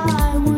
I would.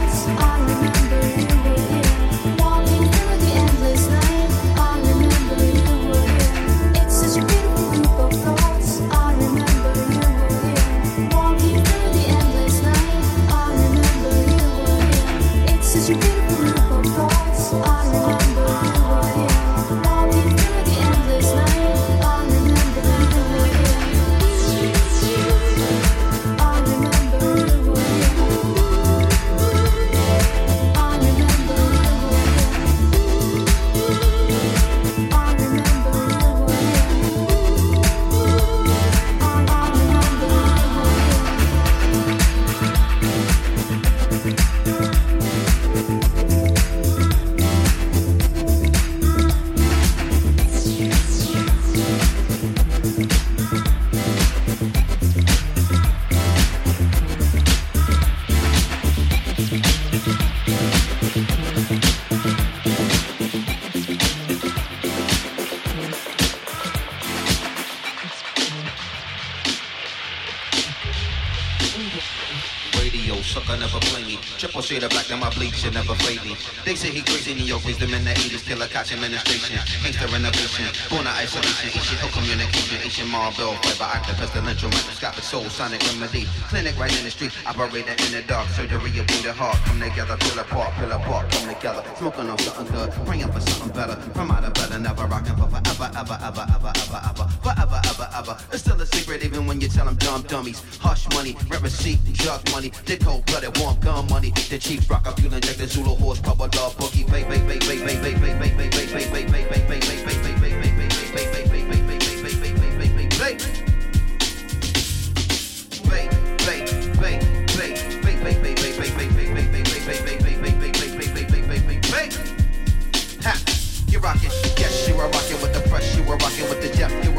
should never fade me. They say he crazy, New York him in the 80s, killer catch administration. Gangsta renovation, born of isolation, Asian hill communication, Asian marble, fiber active, pestilential, microscopic soul, sonic remedy. Clinic right in the street, operating in the dark, surgery of the heart. Come together, pull apart, pull apart, come together. Smoking on something good, praying for something better. From out of better, never rocking for forever, ever, ever, ever, ever, ever, forever, ever, ever. It's still a secret even when you tell them dumb dummies. Hush money, rent receipt, drug money, they cold blooded, want gun money. The chief rock, I feel inject the Zulu horse, papa dog, boogie, bay, bay, bay, bay, bay, bay, bay, bay, bay, bay, bay,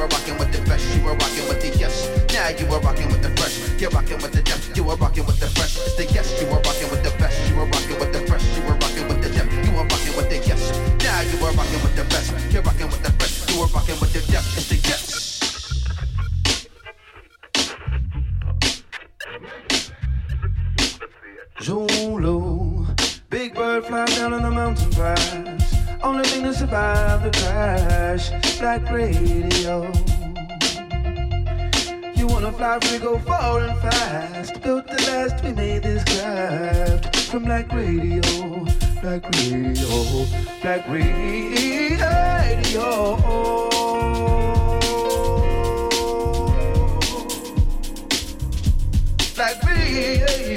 the depth, you are rockin' with the best, you are rockin' with the yes. Now you are rockin' with the fresh, you're rockin' with the depth, you are rockin' with the fresh, the yes, you are rockin' with the best, you are rockin' with the fresh, you are rockin' with the depth, you are rockin' with the yes. Now you are rockin' with the best, you're rockin' with the Like radio. You wanna fly free, go far and fast. Built the last, we made this craft from black radio, black radio, black radio. Black radio.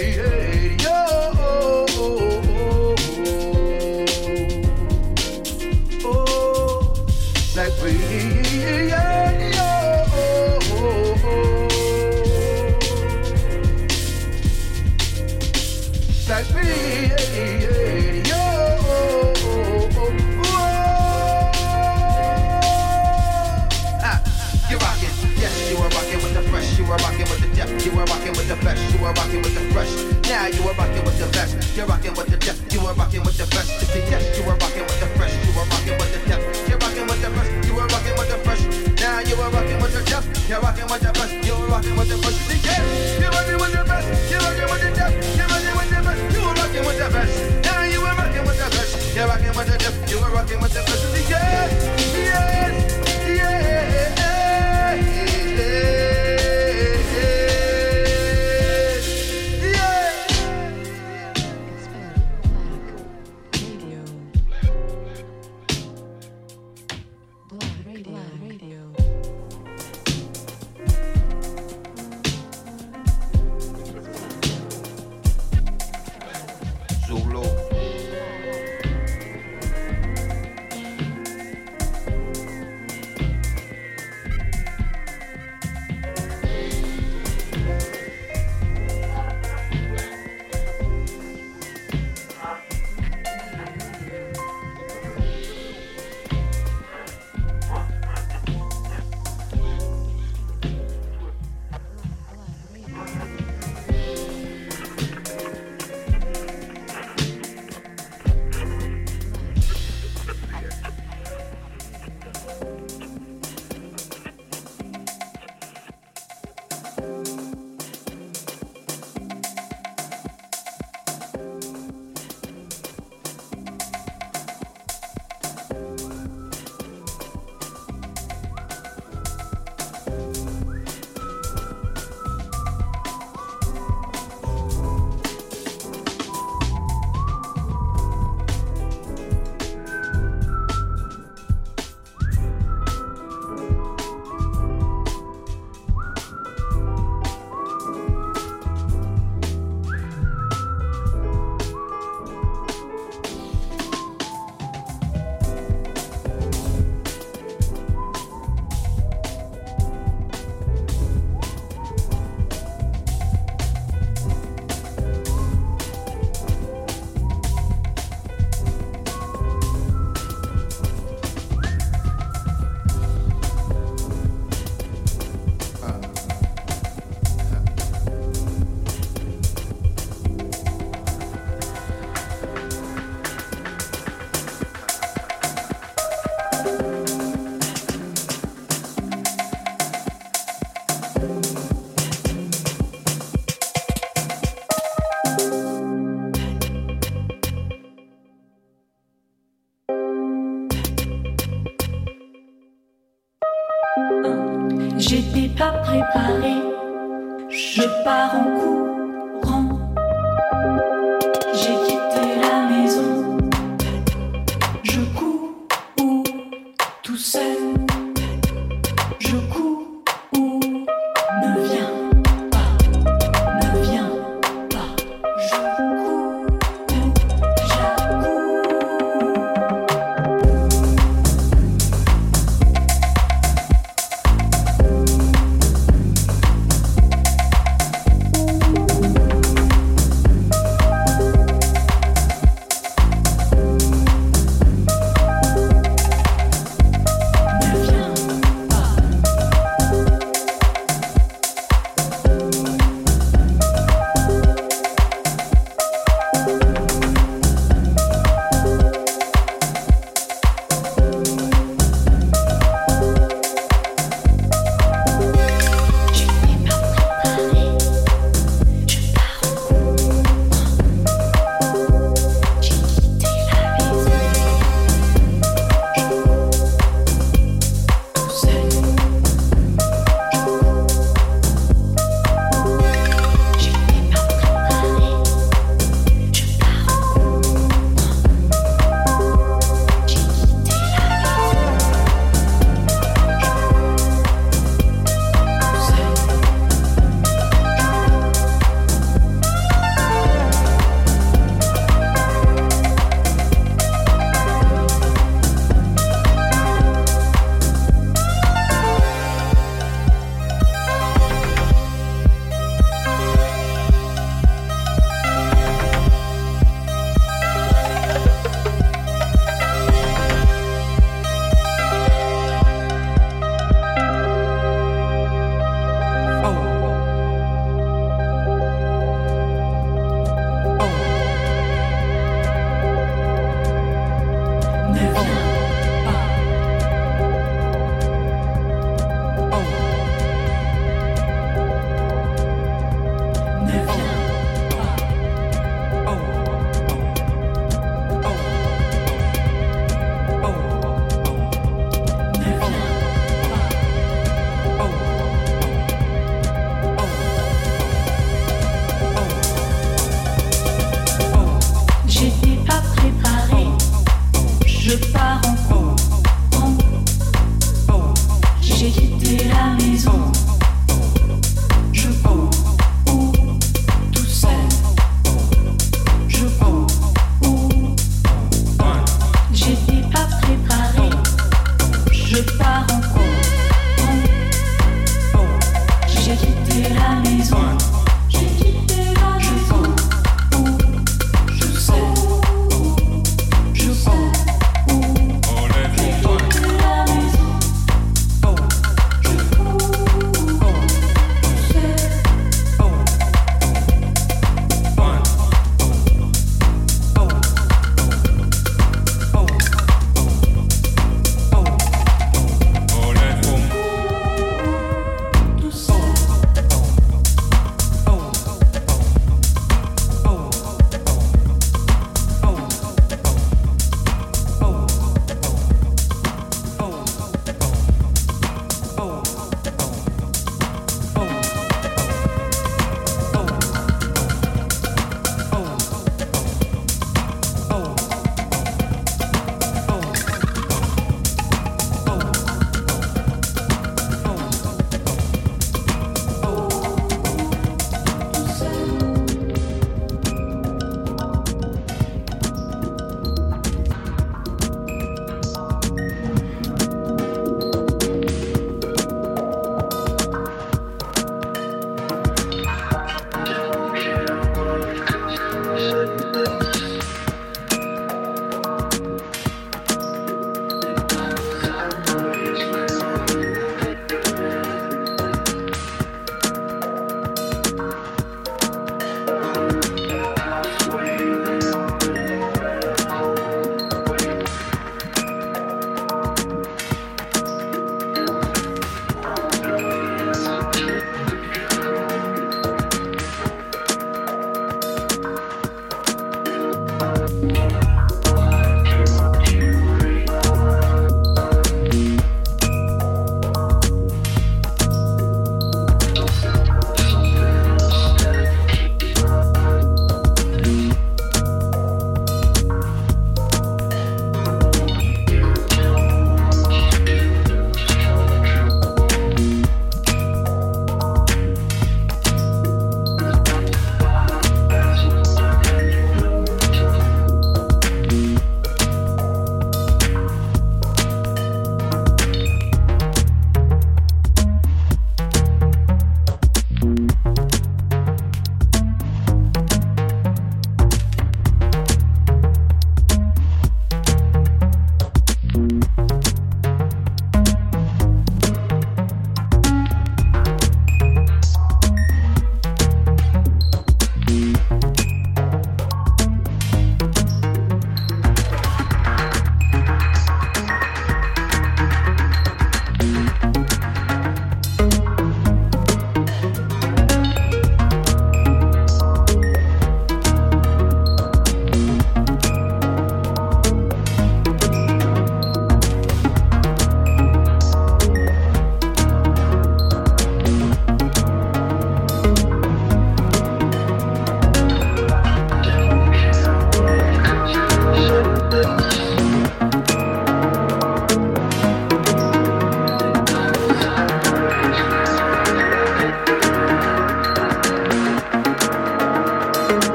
are rocking with the best. You are rocking with the fresh. Now you are rocking with the best. You're rocking with the depth. You are rocking with the best. It's a yes. You are rocking with the fresh. You are rocking with the depth. You're rocking with the best. You are rocking with the fresh. Now you are rocking with the depth. You're rocking with the best. You are rocking with the fresh. It's a yes. You're rocking with the best. You're rocking with the depth. You're rocking with the best. You are rocking with the best. Now you are rocking with the best. You're rocking with the depth. You are rocking with the fresh. It's a yes.